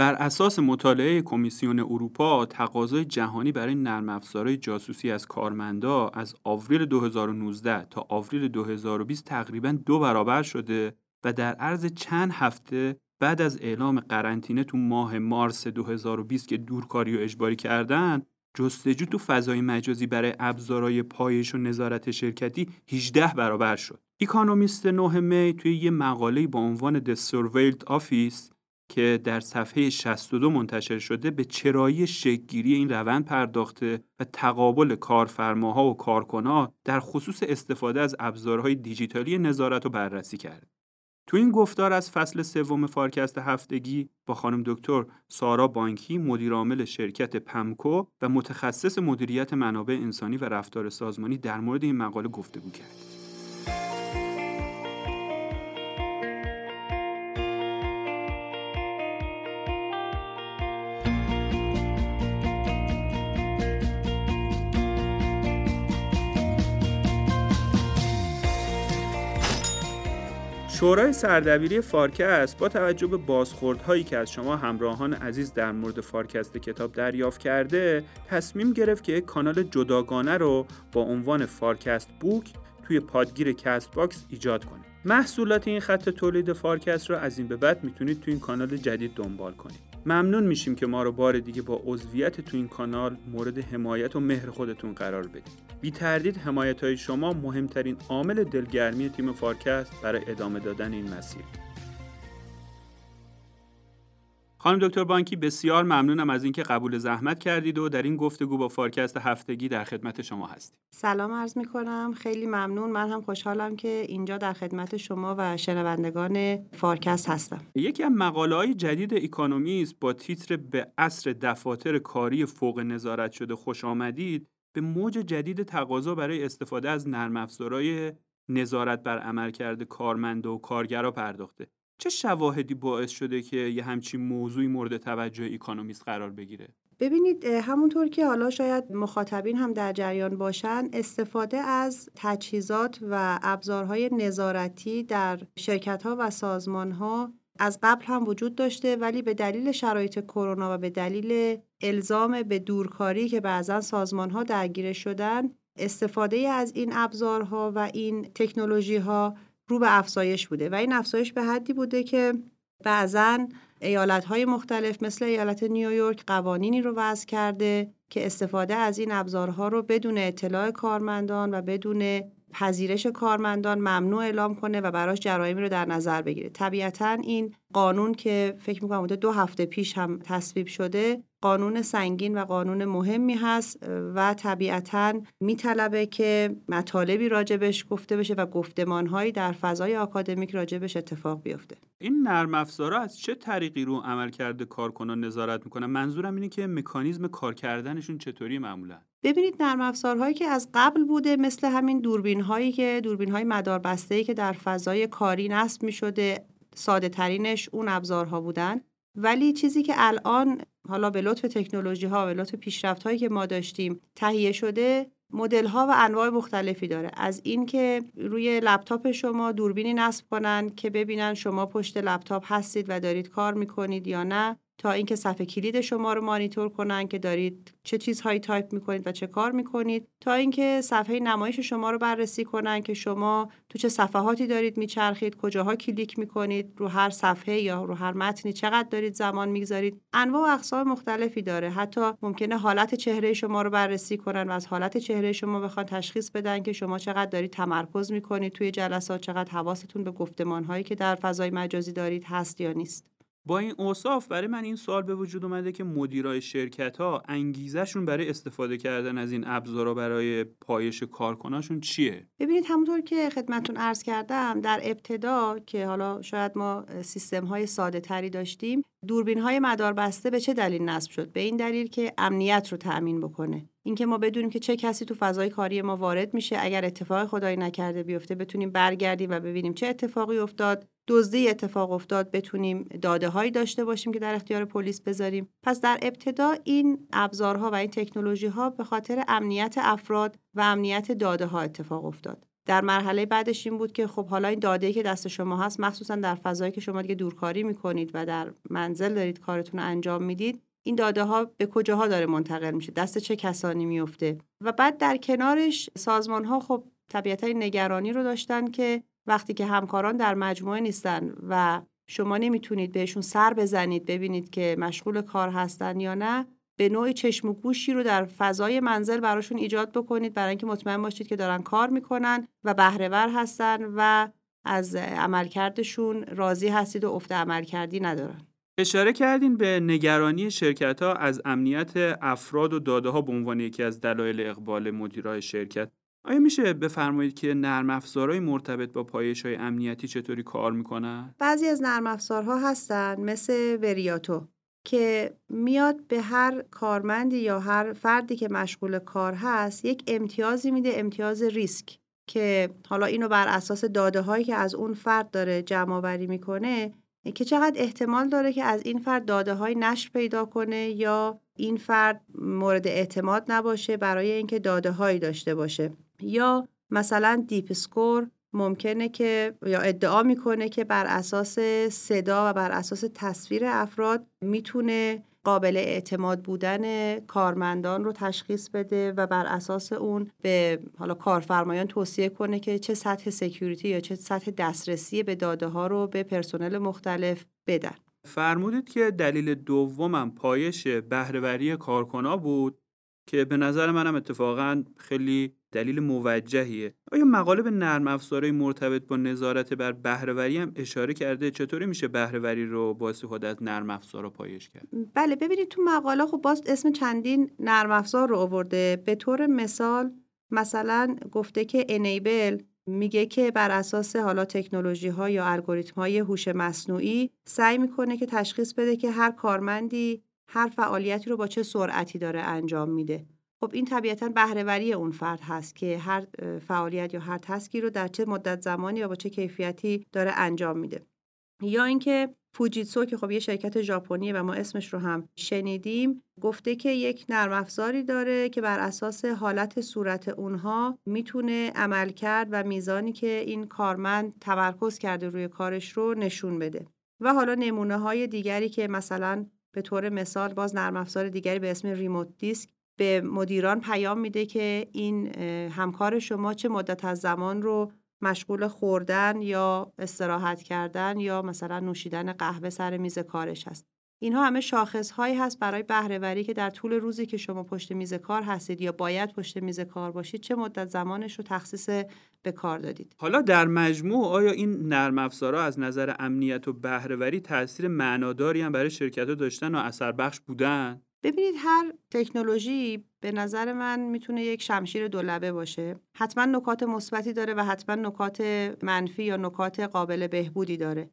بر اساس مطالعه کمیسیون اروپا تقاضای جهانی برای نرم افزارهای جاسوسی از کارمندا از آوریل 2019 تا آوریل 2020 تقریبا دو برابر شده و در عرض چند هفته بعد از اعلام قرنطینه تو ماه مارس 2020 که دورکاری و اجباری کردن جستجو تو فضای مجازی برای ابزارهای پایش و نظارت شرکتی 18 برابر شد. اکانومیست 9 می توی یه مقاله با عنوان The Surveilled Office که در صفحه 62 منتشر شده به چرایی شکگیری این روند پرداخته و تقابل کارفرماها و کارکنها در خصوص استفاده از ابزارهای دیجیتالی نظارت رو بررسی کرده. تو این گفتار از فصل سوم فارکست هفتگی با خانم دکتر سارا بانکی مدیرعامل شرکت پمکو و متخصص مدیریت منابع انسانی و رفتار سازمانی در مورد این مقاله گفتگو کرد. شورای سردبیری فارکست با توجه به بازخوردهایی که از شما همراهان عزیز در مورد فارکست کتاب دریافت کرده تصمیم گرفت که کانال جداگانه رو با عنوان فارکست بوک توی پادگیر کست باکس ایجاد کنه. محصولات این خط تولید فارکست رو از این به بعد می‌تونید توی این کانال جدید دنبال کنید. ممنون میشیم که ما رو بار دیگه با عضویت تو این کانال مورد حمایت و مهر خودتون قرار بدید. بی تردید حمایت های شما مهمترین عامل دلگرمی تیم فارکست برای ادامه دادن این مسیر. خانم دکتر بانکی بسیار ممنونم از اینکه قبول زحمت کردید و در این گفتگو با فارکست هفتگی در خدمت شما هستیم. سلام عرض می کنم خیلی ممنون من هم خوشحالم که اینجا در خدمت شما و شنوندگان فارکست هستم. یکی از مقاله های جدید اکانومیست با تیتر به عصر دفاتر کاری فوق نظارت شده خوش آمدید به موج جدید تقاضا برای استفاده از نرم افزارهای نظارت بر عملکرد کارمند و کارگرا پرداخته. چه شواهدی باعث شده که یه همچین موضوعی مورد توجه اکانومیست قرار بگیره؟ ببینید همونطور که حالا شاید مخاطبین هم در جریان باشن استفاده از تجهیزات و ابزارهای نظارتی در شرکت ها و سازمان ها از قبل هم وجود داشته ولی به دلیل شرایط کرونا و به دلیل الزام به دورکاری که بعضا سازمان ها درگیر شدن استفاده از این ابزارها و این تکنولوژی ها رو به افزایش بوده و این افزایش به حدی بوده که بعضا ایالت های مختلف مثل ایالت نیویورک قوانینی رو وضع کرده که استفاده از این ابزارها رو بدون اطلاع کارمندان و بدون پذیرش کارمندان ممنوع اعلام کنه و براش جرایمی رو در نظر بگیره. طبیعتا این قانون که فکر می‌کنم دو هفته پیش هم تصویب شده قانون سنگین و قانون مهمی هست و طبیعتا میطلبه که مطالبی راجبش گفته بشه و گفتمانهایی در فضای آکادمیک راجبش اتفاق بیفته. این نرم افزارا از چه طریقی رو عملکرد کارکنان نظارت می‌کنن؟ منظورم اینه که مکانیزم کار کردنشون چطوری معمولا؟ ببینید نرم افزارهایی که از قبل بوده مثل همین دوربین هایی که دوربین های مدار که در فضای کاری نصب می شده ساده ترینش اون ابزارها بودن. ولی چیزی که الان حالا به لطف تکنولوژی ها و لطف پیشرفت هایی که ما داشتیم تهیه شده مدل ها و انواع مختلفی داره. از اینکه روی لپتاپ شما دوربینی نصب کنن که ببینن شما پشت لپتاپ هستید و دارید کار می‌کنید یا نه. تا اینکه صفحه کلید شما رو مانیتور کنن که دارید چه چیزهایی تایپ می‌کنید و چه کار می‌کنید تا اینکه صفحه نمایش شما رو بررسی کنن که شما تو چه صفحاتی دارید میچرخید کجاها کلیک می‌کنید رو هر صفحه یا رو هر متنی چقدر دارید زمان می‌گذارید. انواع و اقسام مختلفی داره. حتی ممکنه حالت چهره شما رو بررسی کنن و از حالت چهره شما بخوان تشخیص بدن که شما چقدر دارید تمرکز می‌کنید توی جلسات چقدر حواستون به گفتمان که در فضای مجازی دارید هست یا نیست. با این اوصاف برای من این سوال به وجود اومده که مدیرای شرکت ها انگیزشون برای استفاده کردن از این ابزارا برای پایش کارکناشون چیه؟ ببینید همونطور که خدمتون عرض کردم در ابتدا که حالا شاید ما سیستم های ساده تری داشتیم دوربین های مدار بسته به چه دلیل نصب شد؟ به این دلیل که امنیت رو تأمین بکنه. اینکه ما بدونیم که چه کسی تو فضای کاری ما وارد میشه اگر اتفاق خدایی نکرده بیفته بتونیم برگردیم و ببینیم چه اتفاقی افتاد. دزدی اتفاق افتاد بتونیم داده هایی داشته باشیم که در اختیار پلیس بذاریم. پس در ابتدا این ابزارها و این تکنولوژی ها به خاطر امنیت افراد و امنیت داده ها اتفاق افتاد. در مرحله بعدش این بود که خب حالا این داده که دست شما هست مخصوصا در فضایی که شما دیگه دورکاری می‌کنید و در منزل دارید کارتون رو انجام می‌دید این داده ها به کجاها داره منتقل میشه؟ دست چه کسانی میفته و بعد در کنارش سازمان ها خب طبیعتا نگرانی رو داشتن که وقتی که همکاران در مجموعه نیستن و شما نمی‌تونید بهشون سر بزنید ببینید که مشغول کار هستن یا نه به نوع چشم و گوشی رو در فضای منزل براشون ایجاد بکنید. برای اینکه مطمئن باشید که دارن کار می‌کنن و بهرهور هستن و از عملکردشون راضی هستید و افت عملکردی ندارن. اشاره کردین به نگرانی شرکت ها از امنیت افراد و داده ها به عنوان یکی از دلایل اقبال مدیرای شرکت. آیا میشه بفرمایید که نرم افزارهای مرتبط با پایش های امنیتی چطوری کار می‌کنن؟ بعضی از نرم افزارها هستن مثل وریاتو که میاد به هر کارمندی یا هر فردی که مشغول کار هست یک امتیازی میده امتیاز ریسک که حالا اینو بر اساس داده هایی که از اون فرد داره جمع آوری می‌کنه که چقدر احتمال داره که از این فرد داده هایی نشت پیدا کنه یا این فرد مورد اعتماد نباشه برای اینکه داده هایی داشته باشه. یا مثلا DeepScore ممکنه که یا ادعا می‌کنه که بر اساس صدا و بر اساس تصویر افراد می‌تونه قابل اعتماد بودن کارمندان رو تشخیص بده و بر اساس اون به حالا کارفرمایان توصیه کنه که چه سطح security یا چه سطح دسترسی به داده ها رو به پرسنل مختلف بدن. فرمودید که دلیل دومم پایش بهرهوری کارکنا بود که به نظر منم اتفاقا خیلی دلیل موجهیه. آیا مقاله به نرم افزارهای مرتبط با نظارت بر بهرهوری هم اشاره کرده چطوری میشه بهرهوری رو با استفاده از نرم افزار پایش کرد؟ بله ببینید تو مقاله خب باز اسم چندین نرم افزار رو آورده. به طور مثال مثلا گفته که انیبل میگه که بر اساس حالا تکنولوژی ها یا الگوریتم های هوش مصنوعی سعی می‌کنه که تشخیص بده که هر کارمندی هر فعالیتی رو با چه سرعتی داره انجام میده. خب این طبیعتا بهرهوری اون فرد هست که هر فعالیت یا هر تسکی رو در چه مدت زمانی و با چه کیفیتی داره انجام میده. یا اینکه فوجیتسو که خب یه شرکت ژاپنیه و ما اسمش رو هم شنیدیم گفته که یک نرم افزاری داره که بر اساس حالت صورت اونها می‌تونه عمل کرد و میزانی که این کارمند تمرکز کرده روی کارش رو نشون بده. و حالا نمونه های دیگری که مثلا به طور مثال باز نرم افزار دیگری به اسم ریموت دیسک به مدیران پیام میده که این همکار شما چه مدت از زمان رو مشغول خوردن یا استراحت کردن یا مثلا نوشیدن قهوه سر میز کارش هست. اینها همه شاخص هایی هست برای بهرهوری که در طول روزی که شما پشت میز کار هستید یا باید پشت میز کار باشید چه مدت زمانش رو تخصیص به کار دادید. حالا در مجموع آیا این نرم افزارها از نظر امنیت و بهرهوری تاثیر معناداری هم برای شرکت داشتن و اثر بخش بودن؟ ببینید هر تکنولوژی به نظر من می‌تونه یک شمشیر دولبه باشه. حتما نکات مثبتی داره و حتما نکات منفی یا نکات قابل بهبودی داره.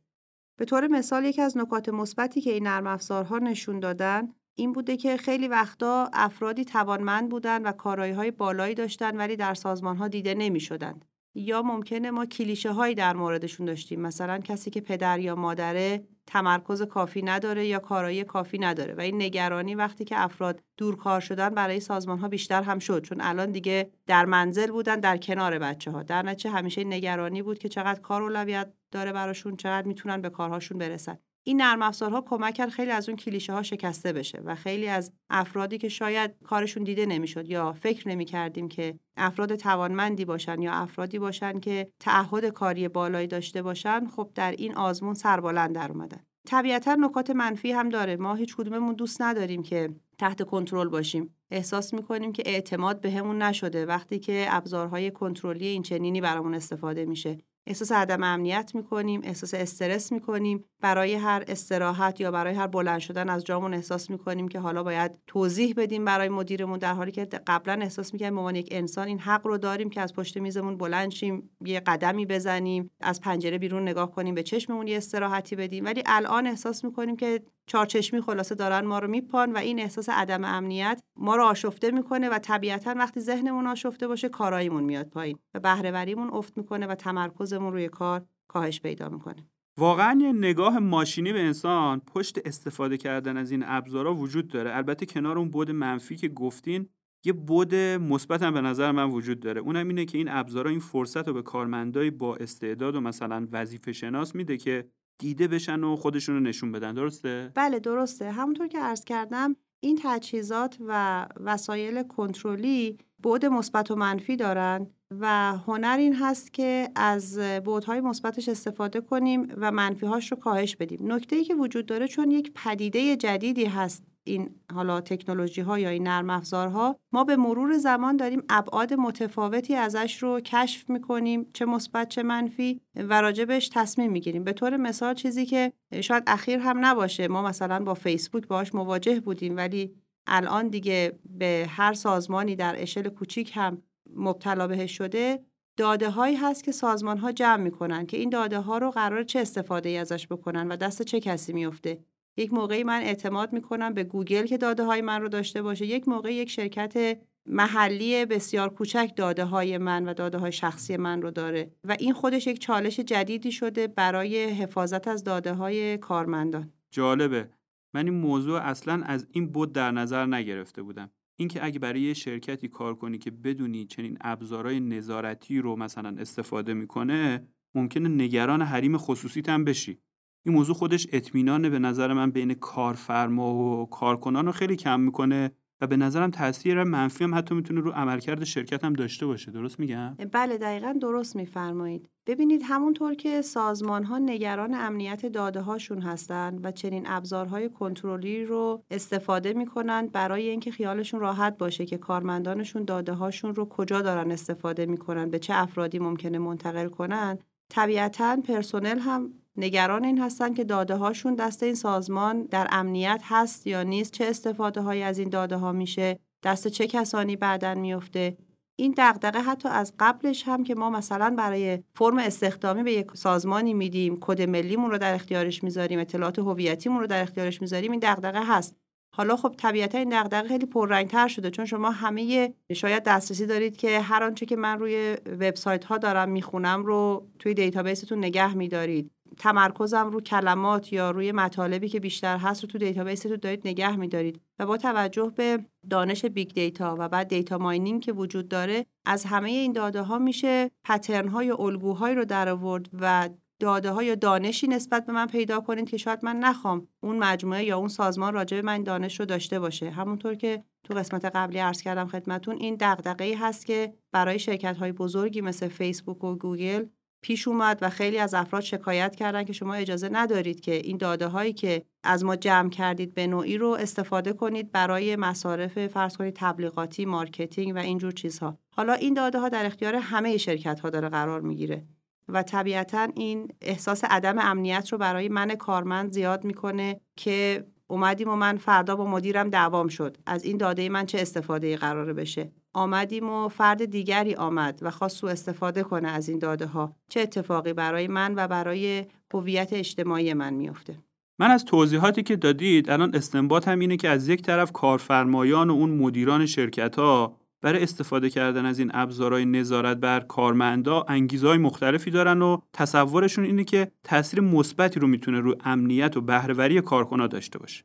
به طور مثال یکی از نکات مثبتی که این نرم افزارها نشون دادن این بوده که خیلی وقتا افرادی توانمند بودن و کارایی های بالایی داشتن ولی در سازمان ها دیده نمی شدند. یا ممکنه ما کلیشه هایی در موردشون داشتیم. مثلا کسی که پدر یا مادره تمرکز کافی نداره یا کارایی کافی نداره. و این نگرانی وقتی که افراد دور کار شدن برای سازمان ها بیشتر هم شد. چون الان دیگه در منزل بودن در کنار بچه ها در نتیجه همیشه نگرانی بود که چقدر کار اولویت داره براشون چقدر می‌تونن به کارهاشون برسن. این نرم افزارها کمک کرد خیلی از اون کلیشه ها شکسته بشه و خیلی از افرادی که شاید کارشون دیده نمی‌شد یا فکر نمی کردیم که افراد توانمندی باشن یا افرادی باشن که تعهد کاری بالایی داشته باشن خب در این آزمون سربلند در اومدن. طبیعتا نکات منفی هم داره. ما هیچ کدوممون دوست نداریم که تحت کنترل باشیم. احساس می‌کنیم که اعتماد بهمون نشده وقتی که ابزارهای کنترلی این چنینی برامون استفاده میشه. احساس عدم امنیت می‌کنیم احساس استرس می‌کنیم. برای هر استراحت یا برای هر بلند شدن از جامون احساس می‌کنیم که حالا باید توضیح بدیم برای مدیرمون در حالی که قبلا احساس می‌کنیم به عنوان یک انسان این حق رو داریم که از پشت میزمون بلند شیم یه قدمی بزنیم از پنجره بیرون نگاه کنیم به چشممون یه استراحتی بدیم. ولی الان احساس می‌کنیم که چارچشمی خلاصه دارن ما رو میپان و این احساس عدم امنیت ما رو آشفته می‌کنه و طبیعتا وقتی ذهنمون آشفته باشه کاراییمون میاد پایین و بهرهوریمون افت می‌کنه و تمرکزمون روی کار کاهش پیدا می‌کنه. واقعا یه نگاه ماشینی به انسان پشت استفاده کردن از این ابزارها وجود داره. البته کنار اون بود منفی که گفتین یه بود مثبت هم به نظر من وجود داره. اونم اینه که این ابزارها این فرصت رو به کارمندای با استعداد و مثلا وظیفه شناس میده که دیده بشن و خودشون رو نشون بدن. درسته؟ بله درسته. همونطور که عرض کردم این تجهیزات و وسایل کنترلی بعد مثبت و منفی دارن. و هنر این هست که از بعدهای مثبتش استفاده کنیم و منفیهاش رو کاهش بدیم. نکته ای که وجود داره چون یک پدیده جدیدی هست این حالا تکنولوژی ها یا این نرم افزارها ما به مرور زمان داریم ابعاد متفاوتی ازش رو کشف می‌کنیم چه مثبت چه منفی و راجبش تصمیم می‌گیریم. به طور مثال چیزی که شاید اخیر هم نباشه ما مثلا با فیسبوک باهاش مواجه بودیم ولی الان دیگه به هر سازمانی در اشل کوچیک هم مبتلا بهش شده داده هایی هست که سازمان ها جمع می‌کنن که این داده ها رو قرار چه استفاده ای ازش بکنن و دست چه کسی میفته یک موقعی من اعتماد می‌کنم به گوگل که داده های من رو داشته باشه یک موقع یک شرکت محلی بسیار کوچک داده های من و داده های شخصی من رو داره و این خودش یک چالش جدیدی شده برای حفاظت از داده های کارمندان. جالبه. من این موضوع اصلا از این بود در نظر نگرفته بودم. اینکه اگه برای یه شرکتی کار کنی که بدونی چنین ابزارهای نظارتی رو مثلا استفاده می‌کنه ممکنه نگران حریم خصوصیت هم بشی. این موضوع خودش اطمینان به نظر من بین کارفرما و کارکنان رو خیلی کم می‌کنه. و به نظرم تاثیر منفی هم حتی می‌تونه رو عملکرد شرکت هم داشته باشه. درست میگم؟ بله دقیقا درست میفرمایید. ببینید همونطور که سازمان ها نگران امنیت داده هاشون هستند و چنین ابزارهای کنترلی رو استفاده می‌کنن برای اینکه خیالشون راحت باشه که کارمندانشون داده هاشون رو کجا دارن استفاده می‌کنن به چه افرادی ممکنه منتقل کنن طبیعتا پرسنل هم نگران این هستن که داده هاشون دست این سازمان در امنیت هست یا نیست چه استفاده هایی از این داده ها میشه دست چه کسانی بعدا میفته. این دغدغه حتی از قبلش هم که ما مثلا برای فرم استخدامی به یک سازمانی میدیم کد ملیمون رو در اختیارش می‌ذاریم اطلاعات هویتیمون رو در اختیارش می‌ذاریم این دغدغه هست. حالا خب طبیعتا این دغدغه خیلی پررنگتر شده چون شما همه شاید دسترسی دارید که هر آنچه که من روی وبسایت ها دارم می‌خونم رو توی دیتابیستون نگه میدارید. تمرکزم رو کلمات یا روی مطالبی که بیشتر هست رو تو database تون دارید نگه میدارید. و با توجه به دانش big data و بعد data mining که وجود داره از همه این داده ها میشه pattern های الگوهایی رو در آورد و داده ها دانشی نسبت به من پیدا کنید که شاید من نخوام اون مجموعه یا اون سازمان راجع به من دانش رو داشته باشه. همونطور که تو قسمت قبلی عرض کردم خدمتون این دغدغه‌ای هست که برای شرکت های بزرگی مثل فیسبوک و گوگل پیش اومد و خیلی از افراد شکایت کردن که شما اجازه ندارید که این داده هایی که از ما جمع کردید به نوعی رو استفاده کنید برای مصارف فرض کنید تبلیغاتی، marketing و اینجور چیزها. حالا این داده ها در اختیار همه شرکت ها داره قرار می‌گیره و طبیعتا این احساس عدم امنیت رو برای من کارمند زیاد می‌کنه که اومدیم و من فردا با مدیرم دعوام شد از این داده من چه استفاده قراره بشه آمدیم و فرد دیگری آمد و خواست سو استفاده کنه از این داده ها چه اتفاقی برای من و برای هویت اجتماعی من میفته من از توضیحاتی که دادید الان استنباط هم اینه که از یک طرف کارفرمایان و اون مدیران شرکت ها برای استفاده کردن از این ابزارهای نظارت بر کارمندا انگیزهای مختلفی دارن و تصورشون اینه که تاثیر مثبتی رو می‌تونه رو امنیت و بهرهوری کارکنان داشته باشه.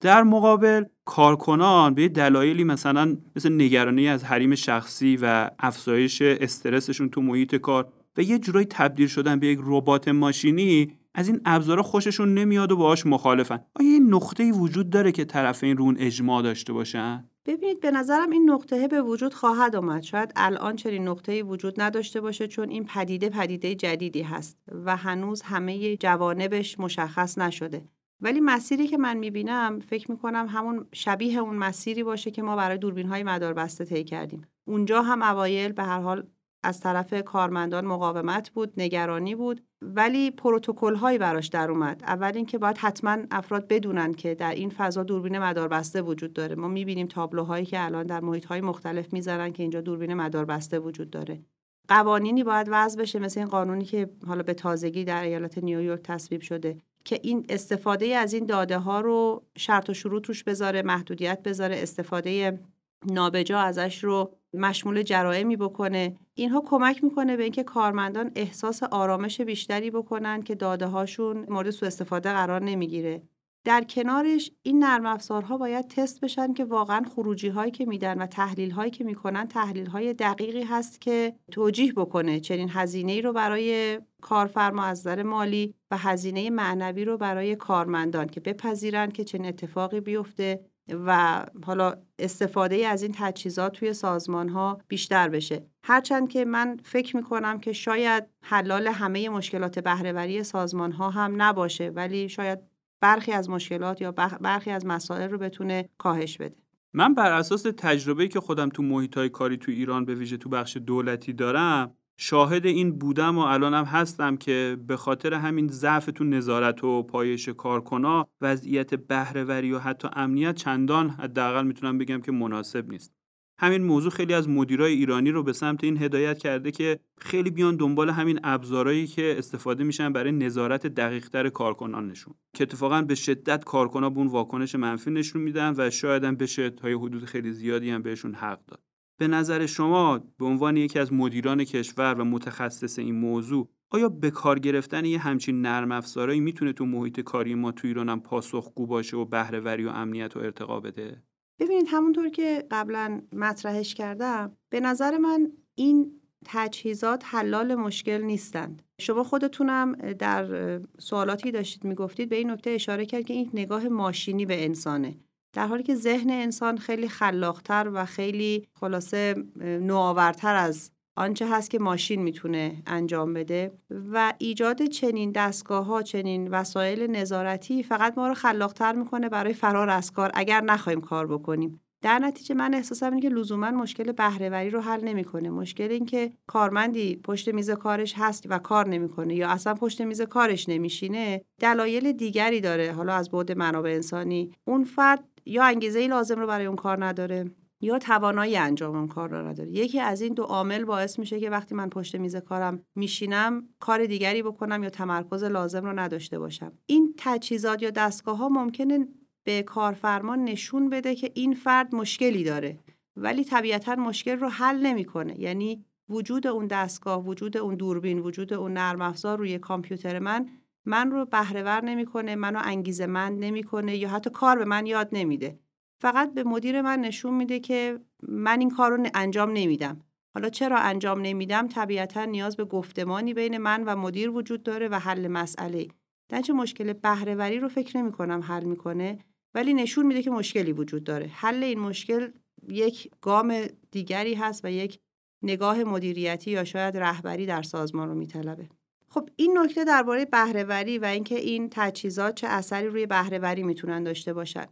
در مقابل کارکنان به دلایلی مثلا مثل نگرانی از حریم شخصی و افزایش استرسشون تو محیط کار و یه جورایی تبدیل شدن به یک ربات ماشینی از این ابزارا خوششون نمیاد و باهاش مخالفن. آیا این نقطه‌ای وجود داره که طرفین رون اجماع داشته باشن؟ ببینید به نظرم این نقطه به وجود خواهد آمد شاید الان چنین نقطه‌ای وجود نداشته باشه چون این پدیده پدیده جدیدی هست و هنوز همه جوانبش مشخص نشده. ولی مسیری که من می‌بینم فکر می‌کنم همون شبیه اون مسیری باشه که ما برای دوربین های مداربسته طی کردیم. اونجا هم اوایل به هر حال از طرف کارمندان مقاومت بود نگرانی بود ولی پروتکل هایی براش در اومد. اول اینکه باید حتما افراد بدونن که در این فضا دوربین مداربسته وجود داره. ما می‌بینیم تابلوهایی که الان در محیط های مختلف می‌ذارن که اینجا دوربین مداربسته وجود داره. قوانینی باید وضع بشه مثل این قانونی که حالا به تازگی در ایالت نیویورک تصویب شده. که این استفاده از این داده ها رو شرط و شروط روش بذاره محدودیت بذاره استفاده نابجا ازش رو مشمول جرائمی بکنه. اینها کمک می‌کنه به اینکه کارمندان احساس آرامش بیشتری بکنن که داده هاشون مورد سوء استفاده قرار نمی‌گیره. در کنارش این نرم افزارها باید تست بشن که واقعا خروجی هایی که میدن و تحلیل هایی که می‌کنن تحلیل های دقیقی هست که توجیه بکنه چنین هزینه ای رو برای کارفرما از نظر مالی و هزینه معنوی رو برای کارمندان که بپذیرن که چنین اتفاقی بیفته و حالا استفاده از این تجهیزات توی سازمان ها بیشتر بشه. هرچند که من فکر می کنم که شاید حلال همه مشکلات بهرهوری سازمان ها هم نباشه ولی شاید برخی از مشکلات یا برخی از مسائل رو بتونه کاهش بده. من بر اساس تجربه‌ای که خودم تو محیطای کاری تو ایران به ویژه تو بخش دولتی دارم شاهد این بودم و الانم هستم که به خاطر همین ضعف تو نظارت و پایش کارکنا وضعیت بهرهوری و حتی امنیت چندان حداقل می‌تونم بگم که مناسب نیست. همین موضوع خیلی از مدیرای ایرانی رو به سمت این هدایت کرده که خیلی بیان دنبال همین ابزارهایی که استفاده میشن برای نظارت دقیقتر کارکنانشون که اتفاقا به شدت کارکنا به اون واکنش منفی نشون میدن و شاید هم بشه تا حدود خیلی زیادی هم بهشون حق داد. به نظر شما به عنوان یکی از مدیران کشور و متخصص این موضوع آیا به کار گرفتن یه همچین نرم افزارهایی می‌تونه تو محیط کاری ما تو ایران هم پاسخگو باشه و بهرهوری و امنیت و ارتقا بده؟ ببینید همونطور که قبلا مطرحش کردم به نظر من این تجهیزات حلال مشکل نیستند. شما خودتونم در سوالاتی داشتید می‌گفتید به این نکته اشاره کرد که این نگاه ماشینی به انسانه. در حالی که ذهن انسان خیلی خلاقتر و خیلی خلاصه نوآورتر از آنچه هست که ماشین می‌تونه انجام بده و ایجاد چنین دستگاه ها چنین وسایل نظارتی فقط ما رو خلاقتر می‌کنه برای فرار از کار اگر نخواهیم کار بکنیم. در نتیجه من احساسم اینه که لزوما مشکل بهرهوری رو حل نمی‌کنه. مشکل این که کارمندی پشت میز کارش هست و کار نمی‌کنه یا اصلا پشت میز کارش نمیشینه دلایل دیگری داره. حالا از بعد منابع انسانی اون فرد یا انگیزه ای لازم رو برای اون کار نداره. یا توانایی انجام اون کار رو نداره یکی از این دو عامل باعث میشه که وقتی من پشت میز کارم میشینم کار دیگری بکنم یا تمرکز لازم رو نداشته باشم. این تجهیزات یا دستگاه ها ممکنه به کارفرما نشون بده که این فرد مشکلی داره ولی طبیعتا مشکل رو حل نمی‌کنه. یعنی وجود اون دستگاه وجود اون دوربین وجود اون نرم افزار روی کامپیوتر من من رو بهرهور نمی‌کنه منو انگیزه مند نمی‌کنه یا حتی کار به من یاد نمیده. فقط به مدیر من نشون میده که من این کار رو انجام نمیدم. حالا چرا انجام نمیدم؟ طبیعتا نیاز به گفتمانی بین من و مدیر وجود داره و حل مسئله. در چه مشکل بهرهوری رو فکر نمی کنم حل می‌کنه ولی نشون میده که مشکلی وجود داره. حل این مشکل یک گام دیگری هست و یک نگاه مدیریتی یا شاید رهبری در سازمان رو میطلبه. خب این نکته درباره بهرهوری و اینکه این تجهیزات چه اثری روی بهرهوری می‌تونن داشته باشن.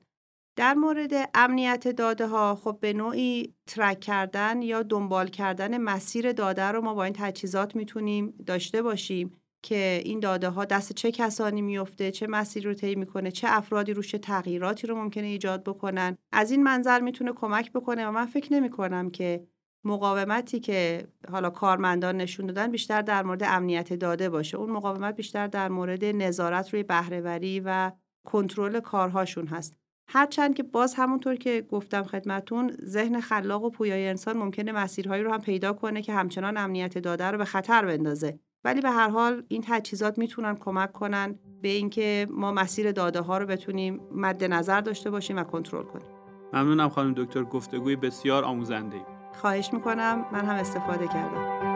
در مورد امنیت داده ها خب به نوعی ترک کردن یا دنبال کردن مسیر داده رو ما با این تجهیزات می‌تونیم داشته باشیم که این داده ها دست چه کسانی میفته چه مسیری رو طی می‌کنه چه افرادی روش چه تغییراتی رو ممکنه ایجاد بکنن. از این منظر می‌تونه کمک بکنه و من فکر نمی کنم که مقاومتی که حالا کارمندان نشون دادن بیشتر در مورد امنیت داده باشه. اون مقاومت بیشتر در مورد نظارت روی بهرهوری و کنترل کارهاشون هست. هرچند که باز همونطور که گفتم خدمتون ذهن خلاق و پویای انسان ممکنه مسیرهایی رو هم پیدا کنه که همچنان امنیت داده رو به خطر بندازه. ولی به هر حال این تجهیزات می‌تونن کمک کنن به اینکه ما مسیر داده ها رو بتونیم مد نظر داشته باشیم و کنترل کنیم. ممنونم خانم دکتر گفتگوی بسیار آموزنده خواهش می‌کنم. من هم استفاده کردم.